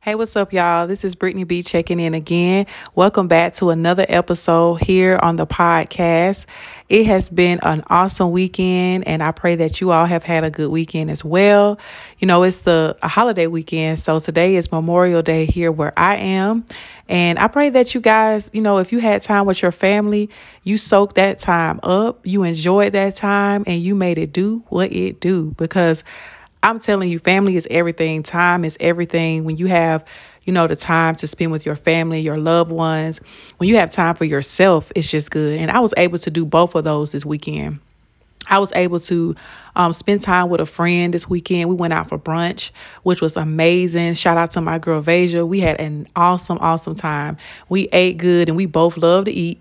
Hey, what's up, y'all? This is Brittany B checking in again. Welcome back to another episode here on the podcast. It has been an awesome weekend, and I pray that you all have had a good weekend as well. You know, it's the a holiday weekend, so today is Memorial Day here where I am. And I pray that you guys, you know, if you had time with your family, you soaked that time up, you enjoyed that time, and you made it do what it do because I'm telling you, family is everything. Time is everything. When you have, you know, the time to spend with your family, your loved ones, when you have time for yourself, it's just good. And I was able to do both of those this weekend. I was able to um, spend time with a friend this weekend. We went out for brunch, which was amazing. Shout out to my girl Vasia. We had an awesome, awesome time. We ate good and we both love to eat.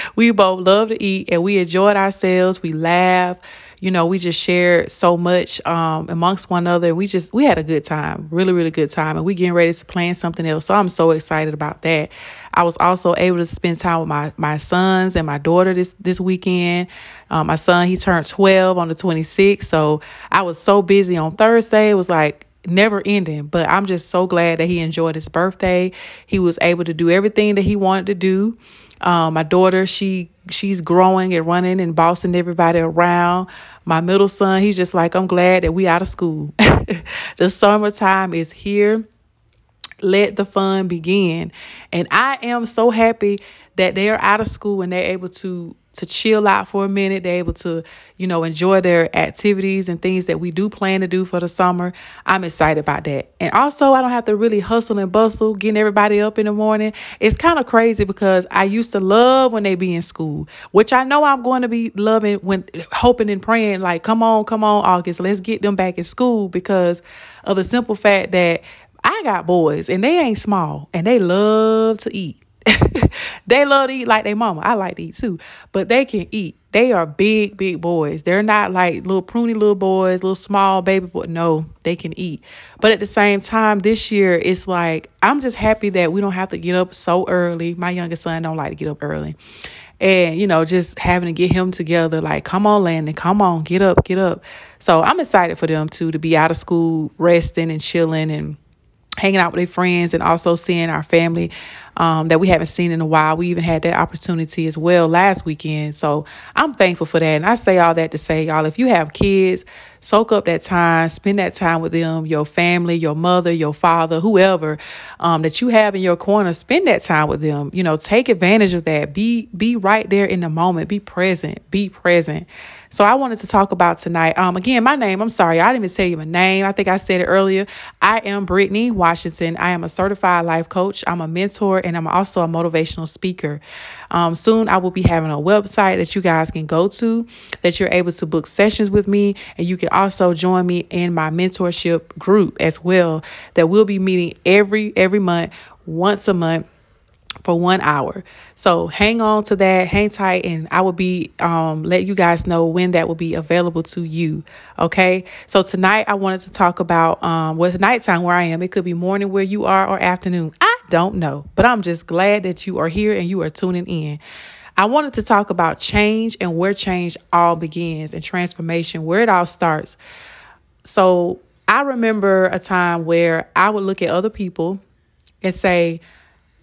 we both love to eat and we enjoyed ourselves. We laughed you know, we just shared so much um, amongst one another. We just we had a good time, really, really good time, and we getting ready to plan something else. So I'm so excited about that. I was also able to spend time with my my sons and my daughter this this weekend. Um, my son he turned 12 on the 26th, so I was so busy on Thursday. It was like never ending. But I'm just so glad that he enjoyed his birthday. He was able to do everything that he wanted to do. Um, my daughter, she she's growing and running and bossing everybody around. My middle son, he's just like, I'm glad that we out of school. the summertime is here. Let the fun begin. And I am so happy that they're out of school and they're able to to chill out for a minute. They're able to, you know, enjoy their activities and things that we do plan to do for the summer. I'm excited about that. And also, I don't have to really hustle and bustle getting everybody up in the morning. It's kind of crazy because I used to love when they be in school, which I know I'm going to be loving when hoping and praying like, come on, come on, August, let's get them back in school because of the simple fact that I got boys and they ain't small and they love to eat. they love to eat like their mama. I like to eat too, but they can eat. They are big, big boys. They're not like little pruny little boys, little small baby boy. No, they can eat. But at the same time, this year it's like I'm just happy that we don't have to get up so early. My youngest son don't like to get up early. And, you know, just having to get him together, like, come on, Landon, come on, get up, get up. So I'm excited for them too to be out of school, resting and chilling and hanging out with their friends and also seeing our family um, that we haven't seen in a while. We even had that opportunity as well last weekend. So I'm thankful for that. And I say all that to say, y'all, if you have kids, soak up that time, spend that time with them, your family, your mother, your father, whoever um, that you have in your corner, spend that time with them. You know, take advantage of that. Be be right there in the moment. Be present. Be present. So I wanted to talk about tonight. Um, again, my name, I'm sorry, I didn't even tell you my name. I think I said it earlier. I am Brittany Washington. I am a certified life coach. I'm a mentor and I'm also a motivational speaker. Um, soon I will be having a website that you guys can go to, that you're able to book sessions with me, and you can also join me in my mentorship group as well. That we'll be meeting every every month, once a month for one hour. So hang on to that, hang tight, and I will be um let you guys know when that will be available to you. Okay. So tonight I wanted to talk about um what's nighttime where I am. It could be morning where you are or afternoon. Don't know, but I'm just glad that you are here and you are tuning in. I wanted to talk about change and where change all begins and transformation, where it all starts. So I remember a time where I would look at other people and say,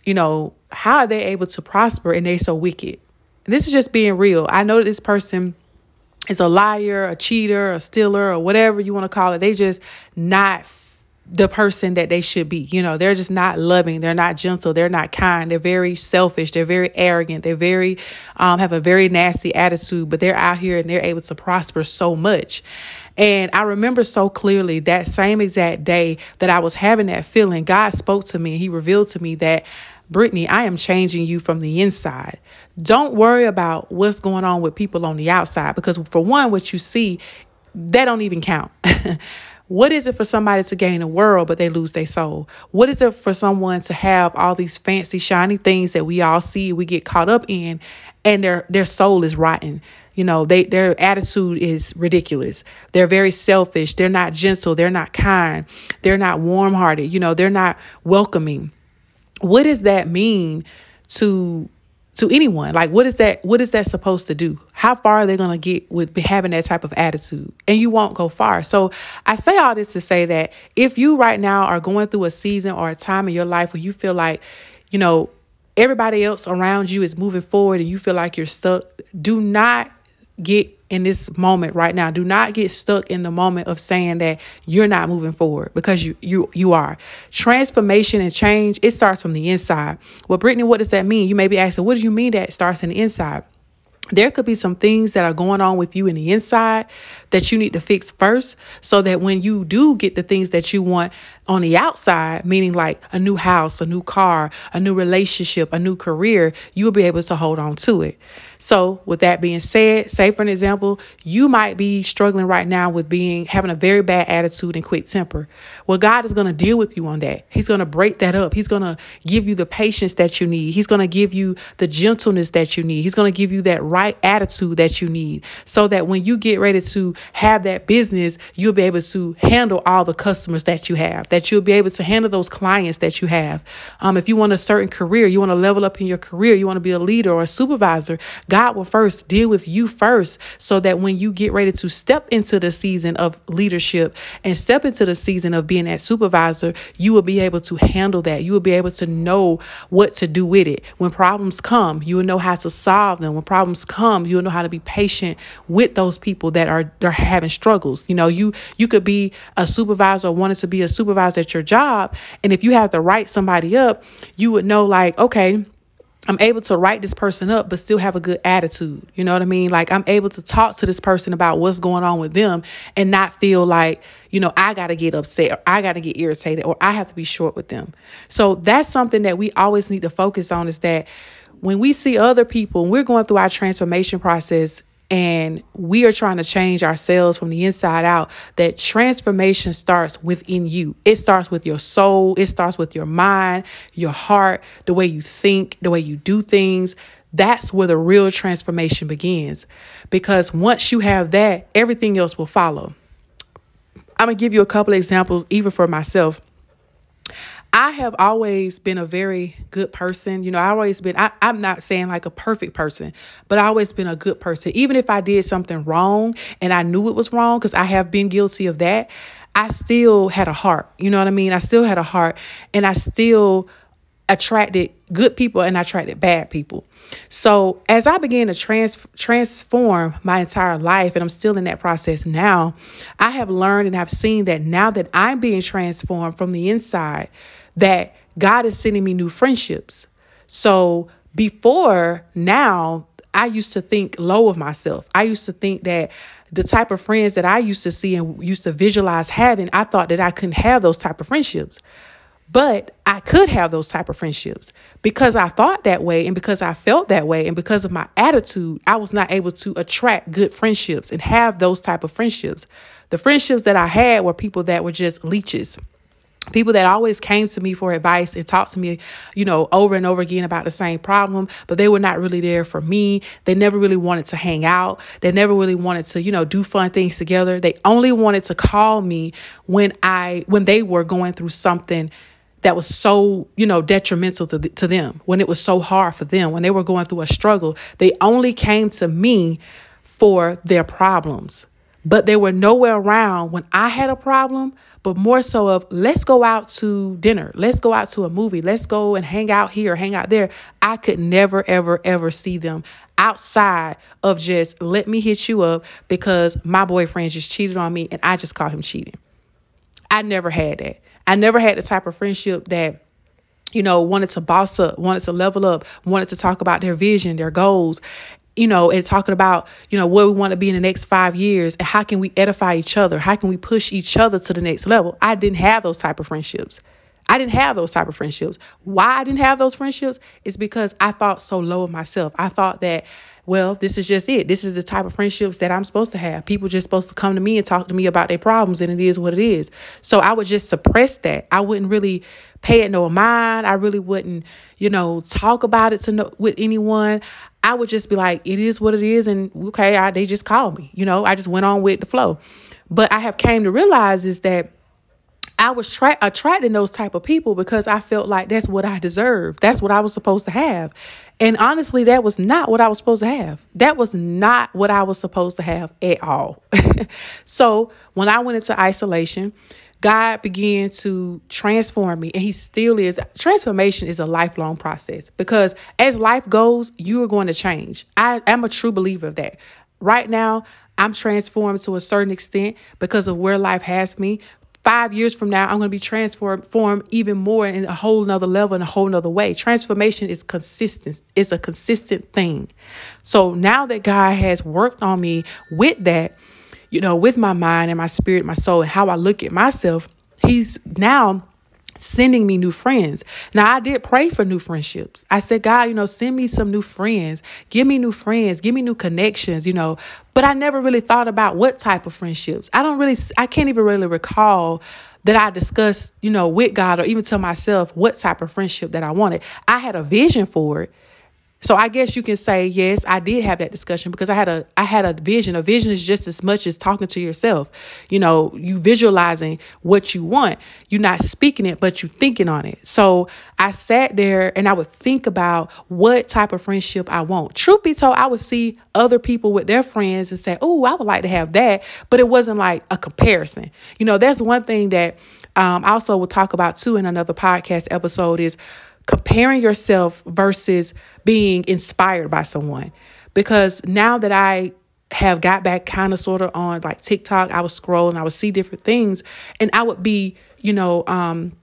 you know, how are they able to prosper and they're so wicked? And this is just being real. I know that this person is a liar, a cheater, a stealer, or whatever you want to call it. They just not the person that they should be. You know, they're just not loving. They're not gentle. They're not kind. They're very selfish. They're very arrogant. They're very, um, have a very nasty attitude, but they're out here and they're able to prosper so much. And I remember so clearly that same exact day that I was having that feeling, God spoke to me. He revealed to me that Brittany, I am changing you from the inside. Don't worry about what's going on with people on the outside because, for one, what you see, that don't even count. what is it for somebody to gain the world but they lose their soul? What is it for someone to have all these fancy, shiny things that we all see, we get caught up in, and their their soul is rotten? You know, they their attitude is ridiculous. They're very selfish. They're not gentle. They're not kind. They're not warm hearted. You know, they're not welcoming what does that mean to to anyone. Like what is that what is that supposed to do? How far are they going to get with having that type of attitude? And you won't go far. So I say all this to say that if you right now are going through a season or a time in your life where you feel like, you know, everybody else around you is moving forward and you feel like you're stuck, do not get in this moment right now. Do not get stuck in the moment of saying that you're not moving forward because you you you are. Transformation and change, it starts from the inside. Well, Brittany, what does that mean? You may be asking, what do you mean that starts in the inside? There could be some things that are going on with you in the inside that you need to fix first so that when you do get the things that you want on the outside, meaning like a new house, a new car, a new relationship, a new career, you'll be able to hold on to it. So, with that being said, say for an example, you might be struggling right now with being having a very bad attitude and quick temper. Well, God is going to deal with you on that. He's going to break that up. He's going to give you the patience that you need. He's going to give you the gentleness that you need. He's going to give you that right attitude that you need so that when you get ready to have that business, you'll be able to handle all the customers that you have, that you'll be able to handle those clients that you have. Um, if you want a certain career, you want to level up in your career, you want to be a leader or a supervisor, God will first deal with you first so that when you get ready to step into the season of leadership and step into the season of being that supervisor, you will be able to handle that. You will be able to know what to do with it. When problems come, you will know how to solve them. When problems come, you will know how to be patient with those people that are, are having struggles. You know, you you could be a supervisor or wanted to be a supervisor at your job, and if you have to write somebody up, you would know like, okay, I'm able to write this person up, but still have a good attitude. You know what I mean? Like I'm able to talk to this person about what's going on with them and not feel like, you know, I got to get upset or I got to get irritated or I have to be short with them. So that's something that we always need to focus on is that when we see other people, we're going through our transformation process, and we are trying to change ourselves from the inside out, that transformation starts within you. It starts with your soul, it starts with your mind, your heart, the way you think, the way you do things. That's where the real transformation begins. Because once you have that, everything else will follow. I'm going to give you a couple examples, even for myself. I have always been a very good person. You know, I've always been, I, am not saying like a perfect person, but I always been a good person. Even if I did something wrong and I knew it was wrong, because I have been guilty of that, I still had a heart. You know what I mean? I still had a heart and I still attracted good people and I attracted bad people. So as I began to trans- transform my entire life, and I'm still in that process now, I have learned and have seen that now that I'm being transformed from the inside, that God is sending me new friendships. So before now, I used to think low of myself. I used to think that the type of friends that I used to see and used to visualize having, I thought that I couldn't have those type of friendships. But I could have those type of friendships because I thought that way and because I felt that way and because of my attitude, I was not able to attract good friendships and have those type of friendships. The friendships that I had were people that were just leeches people that always came to me for advice and talked to me, you know, over and over again about the same problem, but they were not really there for me. They never really wanted to hang out. They never really wanted to, you know, do fun things together. They only wanted to call me when I when they were going through something that was so, you know, detrimental to, to them, when it was so hard for them, when they were going through a struggle. They only came to me for their problems but they were nowhere around when I had a problem, but more so of let's go out to dinner, let's go out to a movie, let's go and hang out here, hang out there. I could never, ever, ever see them outside of just let me hit you up because my boyfriend just cheated on me and I just call him cheating. I never had that. I never had the type of friendship that you know, wanted to boss up, wanted to level up, wanted to talk about their vision, their goals, you know, and talking about, you know, where we want to be in the next five years and how can we edify each other? How can we push each other to the next level? I didn't have those type of friendships. I didn't have those type of friendships. Why I didn't have those friendships is because I thought so low of myself. I thought that, well, this is just it. This is the type of friendships that I'm supposed to have. People just supposed to come to me and talk to me about their problems, and it is what it is. So I would just suppress that. I wouldn't really pay it no mind. I really wouldn't, you know, talk about it to no, with anyone. I would just be like, it is what it is, and okay, I, they just called me. You know, I just went on with the flow. But I have came to realize is that I was tra- attracting those type of people because I felt like that's what I deserved. That's what I was supposed to have. And honestly, that was not what I was supposed to have. That was not what I was supposed to have at all. so when I went into isolation, God began to transform me, and He still is. Transformation is a lifelong process because as life goes, you are going to change. I am a true believer of that. Right now, I'm transformed to a certain extent because of where life has me. Five years from now, I'm going to be transformed even more in a whole nother level, in a whole nother way. Transformation is consistent. It's a consistent thing. So now that God has worked on me with that, you know, with my mind and my spirit, my soul, and how I look at myself, He's now sending me new friends. Now, I did pray for new friendships. I said, God, you know, send me some new friends. Give me new friends. Give me new connections, you know. But I never really thought about what type of friendships. I don't really, I can't even really recall that I discussed, you know, with God or even to myself what type of friendship that I wanted. I had a vision for it. So I guess you can say yes, I did have that discussion because I had a I had a vision. A vision is just as much as talking to yourself. You know, you visualizing what you want. You're not speaking it, but you're thinking on it. So I sat there and I would think about what type of friendship I want. Truth be told, I would see other people with their friends and say, "Oh, I would like to have that," but it wasn't like a comparison. You know, that's one thing that um, I also will talk about too in another podcast episode is comparing yourself versus being inspired by someone. Because now that I have got back kind of sort of on like TikTok, I would scroll and I would see different things, and I would be, you know, um,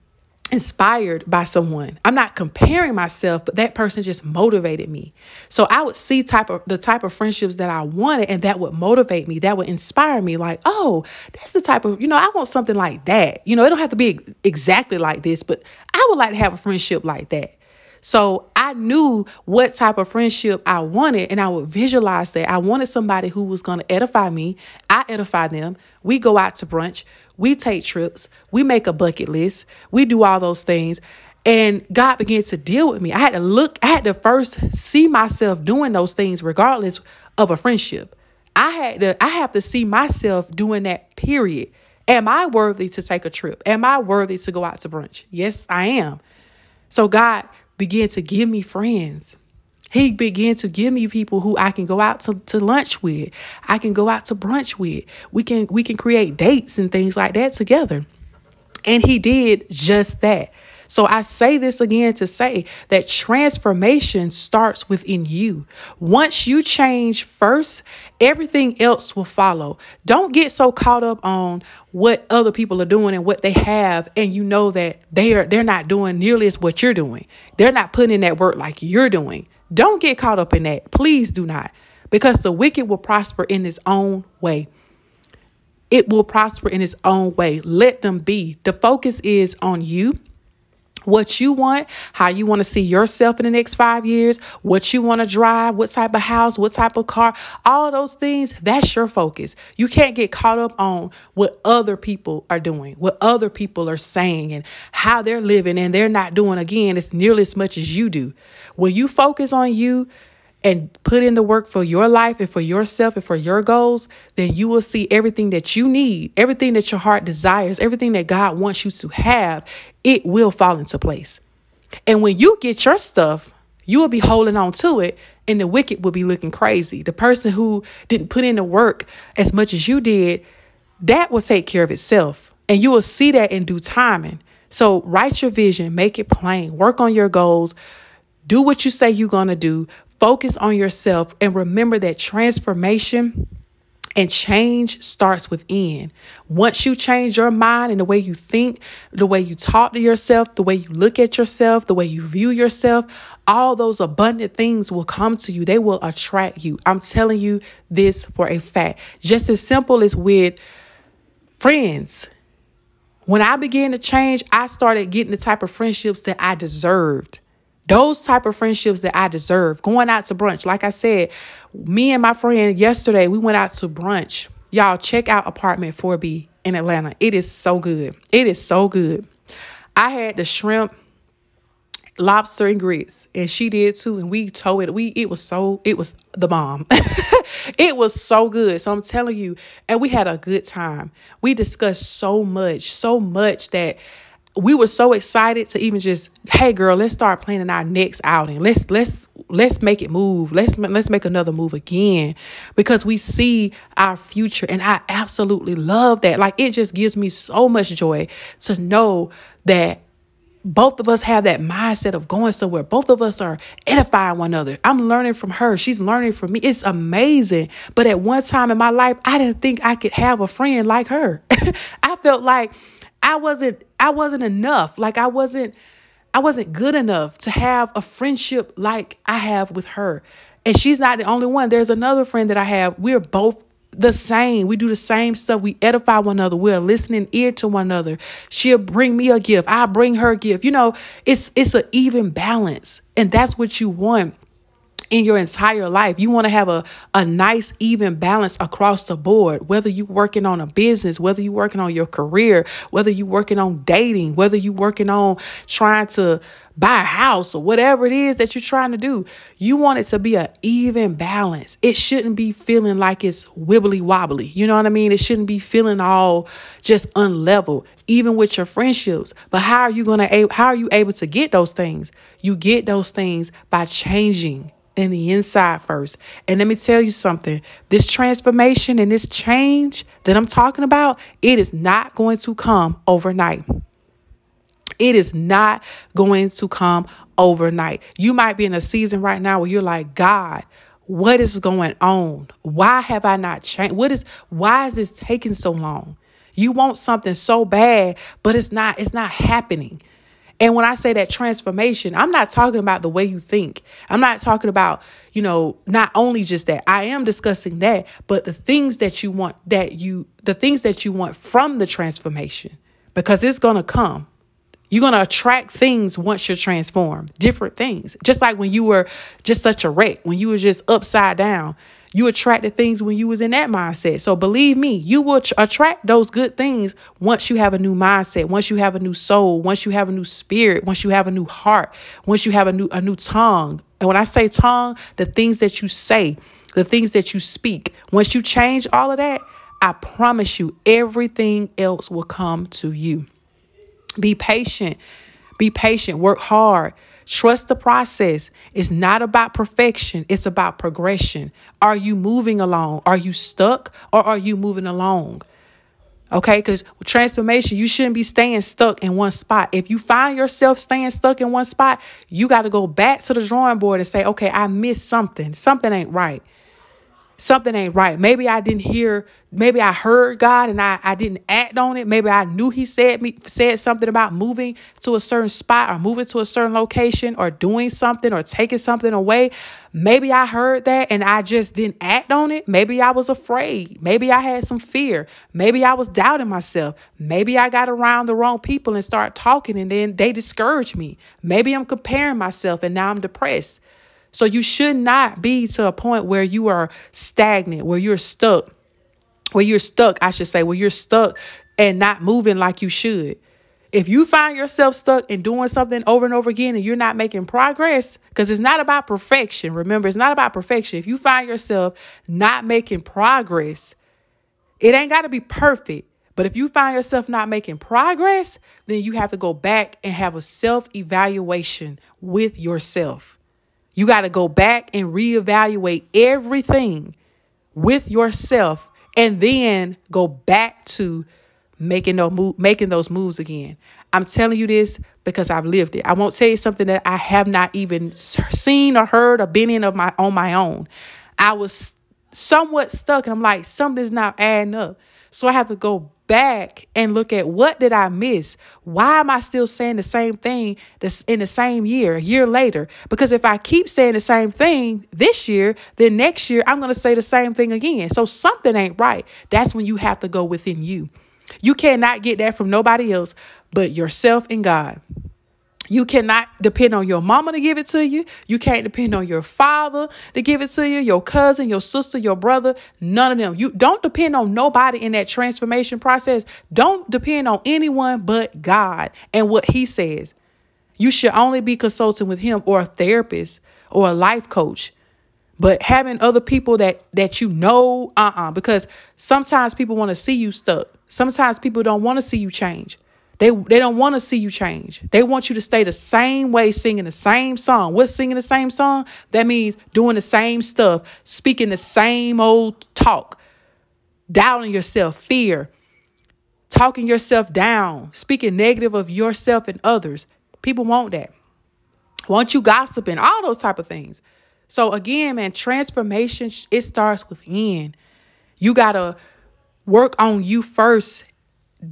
inspired by someone. I'm not comparing myself, but that person just motivated me. So I would see type of the type of friendships that I wanted and that would motivate me. That would inspire me like, "Oh, that's the type of, you know, I want something like that." You know, it don't have to be exactly like this, but would like to have a friendship like that. So I knew what type of friendship I wanted, and I would visualize that. I wanted somebody who was going to edify me. I edify them. We go out to brunch. We take trips. We make a bucket list. We do all those things. And God began to deal with me. I had to look, I had to first see myself doing those things, regardless of a friendship. I had to, I have to see myself doing that, period. Am I worthy to take a trip? Am I worthy to go out to brunch? Yes, I am. So God began to give me friends. He began to give me people who I can go out to, to lunch with. I can go out to brunch with. We can we can create dates and things like that together. And he did just that. So I say this again to say that transformation starts within you. Once you change first, everything else will follow. Don't get so caught up on what other people are doing and what they have and you know that they are they're not doing nearly as what you're doing. They're not putting in that work like you're doing. Don't get caught up in that. Please do not. Because the wicked will prosper in his own way it will prosper in its own way. Let them be. The focus is on you what you want, how you want to see yourself in the next five years, what you want to drive, what type of house, what type of car, all those things, that's your focus. You can't get caught up on what other people are doing, what other people are saying, and how they're living, and they're not doing again as nearly as much as you do. When you focus on you, and put in the work for your life and for yourself and for your goals, then you will see everything that you need, everything that your heart desires, everything that God wants you to have, it will fall into place. And when you get your stuff, you will be holding on to it, and the wicked will be looking crazy. The person who didn't put in the work as much as you did, that will take care of itself. And you will see that in due timing. So write your vision, make it plain, work on your goals, do what you say you're going to do, Focus on yourself and remember that transformation and change starts within. Once you change your mind and the way you think, the way you talk to yourself, the way you look at yourself, the way you view yourself, all those abundant things will come to you. They will attract you. I'm telling you this for a fact. Just as simple as with friends. When I began to change, I started getting the type of friendships that I deserved. Those type of friendships that I deserve. Going out to brunch. Like I said, me and my friend yesterday, we went out to brunch. Y'all check out apartment 4B in Atlanta. It is so good. It is so good. I had the shrimp lobster and grits and she did too and we told it we it was so it was the bomb it was so good so i'm telling you and we had a good time we discussed so much so much that we were so excited to even just hey girl let's start planning our next outing let's let's let's make it move let's let's make another move again because we see our future and i absolutely love that like it just gives me so much joy to know that both of us have that mindset of going somewhere. Both of us are edifying one another. I'm learning from her. She's learning from me. It's amazing. But at one time in my life, I didn't think I could have a friend like her. I felt like I wasn't I wasn't enough. Like I wasn't I wasn't good enough to have a friendship like I have with her. And she's not the only one. There's another friend that I have. We're both the same. We do the same stuff. We edify one another. We're listening ear to one another. She'll bring me a gift. I bring her a gift. You know, it's it's an even balance. And that's what you want in your entire life. You want to have a, a nice, even balance across the board, whether you're working on a business, whether you're working on your career, whether you're working on dating, whether you're working on trying to buy a house or whatever it is that you're trying to do. You want it to be an even balance. It shouldn't be feeling like it's wibbly wobbly. You know what I mean? It shouldn't be feeling all just unlevel, even with your friendships. But how are you to how are you able to get those things? You get those things by changing in the inside first. And let me tell you something this transformation and this change that I'm talking about, it is not going to come overnight. It is not going to come overnight. You might be in a season right now where you're like, God, what is going on? Why have I not changed? What is why is this taking so long? You want something so bad, but it's not it's not happening. And when I say that transformation, I'm not talking about the way you think. I'm not talking about, you know, not only just that. I am discussing that, but the things that you want that you the things that you want from the transformation because it's going to come. You're going to attract things once you're transformed, different things. Just like when you were just such a wreck, when you were just upside down, you attracted things when you was in that mindset. So believe me, you will tr- attract those good things once you have a new mindset, once you have a new soul, once you have a new spirit, once you have a new heart, once you have a new a new tongue. And when I say tongue, the things that you say, the things that you speak, once you change all of that, I promise you everything else will come to you. Be patient. Be patient. Work hard. Trust the process. It's not about perfection, it's about progression. Are you moving along? Are you stuck or are you moving along? Okay, because transformation, you shouldn't be staying stuck in one spot. If you find yourself staying stuck in one spot, you got to go back to the drawing board and say, okay, I missed something. Something ain't right something ain't right. Maybe I didn't hear, maybe I heard God and I, I didn't act on it. Maybe I knew he said me said something about moving to a certain spot or moving to a certain location or doing something or taking something away. Maybe I heard that and I just didn't act on it. Maybe I was afraid. Maybe I had some fear. Maybe I was doubting myself. Maybe I got around the wrong people and started talking and then they discouraged me. Maybe I'm comparing myself and now I'm depressed. So you should not be to a point where you are stagnant, where you're stuck, where you're stuck, I should say, where you're stuck and not moving like you should. If you find yourself stuck in doing something over and over again and you're not making progress, because it's not about perfection. Remember, it's not about perfection. If you find yourself not making progress, it ain't got to be perfect. But if you find yourself not making progress, then you have to go back and have a self evaluation with yourself. You got to go back and reevaluate everything with yourself and then go back to making those move, making those moves again. I'm telling you this because I've lived it. I won't tell you something that I have not even seen or heard or been in of my on my own. I was somewhat stuck and I'm like something's not adding up. So I have to go back and look at what did I miss? Why am I still saying the same thing that's in the same year, a year later? Because if I keep saying the same thing this year, then next year I'm going to say the same thing again. So something ain't right. That's when you have to go within you. You cannot get that from nobody else but yourself and God. You cannot depend on your mama to give it to you. You can't depend on your father to give it to you, your cousin, your sister, your brother, none of them. You don't depend on nobody in that transformation process. Don't depend on anyone but God and what he says. You should only be consulting with him or a therapist or a life coach. But having other people that that you know, uh-uh, because sometimes people want to see you stuck. Sometimes people don't want to see you change. They they don't want to see you change. They want you to stay the same way, singing the same song. What's singing the same song? That means doing the same stuff, speaking the same old talk, doubting yourself, fear, talking yourself down, speaking negative of yourself and others. People want that. Want you gossiping, all those type of things. So again, man, transformation it starts within. You got to work on you first.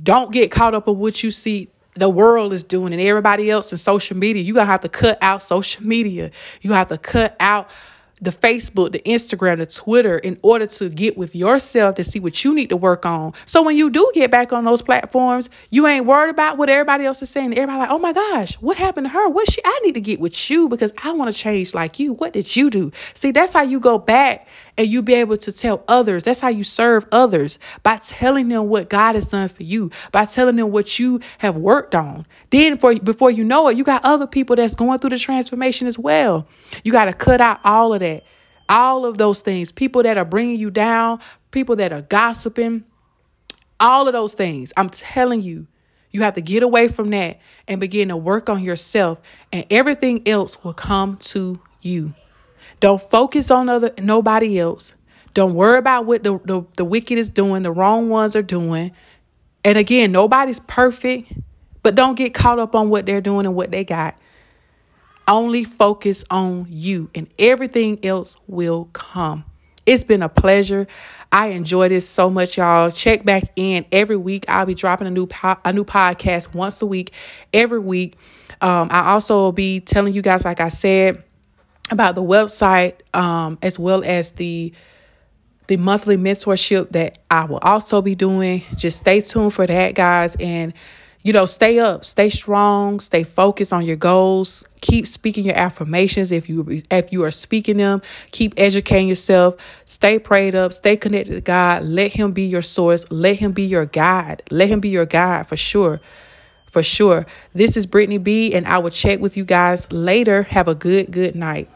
Don't get caught up with what you see the world is doing and everybody else in social media. You got to have to cut out social media. You have to cut out the Facebook, the Instagram, the Twitter in order to get with yourself to see what you need to work on. So when you do get back on those platforms, you ain't worried about what everybody else is saying. Everybody like, oh my gosh, what happened to her? What she I need to get with you because I want to change like you. What did you do? See, that's how you go back and you be able to tell others. That's how you serve others by telling them what God has done for you, by telling them what you have worked on. Then for before you know it, you got other people that's going through the transformation as well. You got to cut out all of that. All of those things, people that are bringing you down, people that are gossiping, all of those things. I'm telling you, you have to get away from that and begin to work on yourself, and everything else will come to you. Don't focus on other nobody else. Don't worry about what the, the, the wicked is doing, the wrong ones are doing. And again, nobody's perfect, but don't get caught up on what they're doing and what they got. Only focus on you, and everything else will come. It's been a pleasure. I enjoy this so much, y'all. Check back in every week. I'll be dropping a new po- a new podcast once a week, every week. Um, I also will be telling you guys, like I said, about the website um, as well as the the monthly mentorship that I will also be doing. Just stay tuned for that, guys, and you know, stay up, stay strong, stay focused on your goals. Keep speaking your affirmations if you if you are speaking them. Keep educating yourself. Stay prayed up. Stay connected to God. Let Him be your source. Let Him be your guide. Let Him be your guide for sure for sure. This is Brittany B, and I will check with you guys later. Have a good, good night.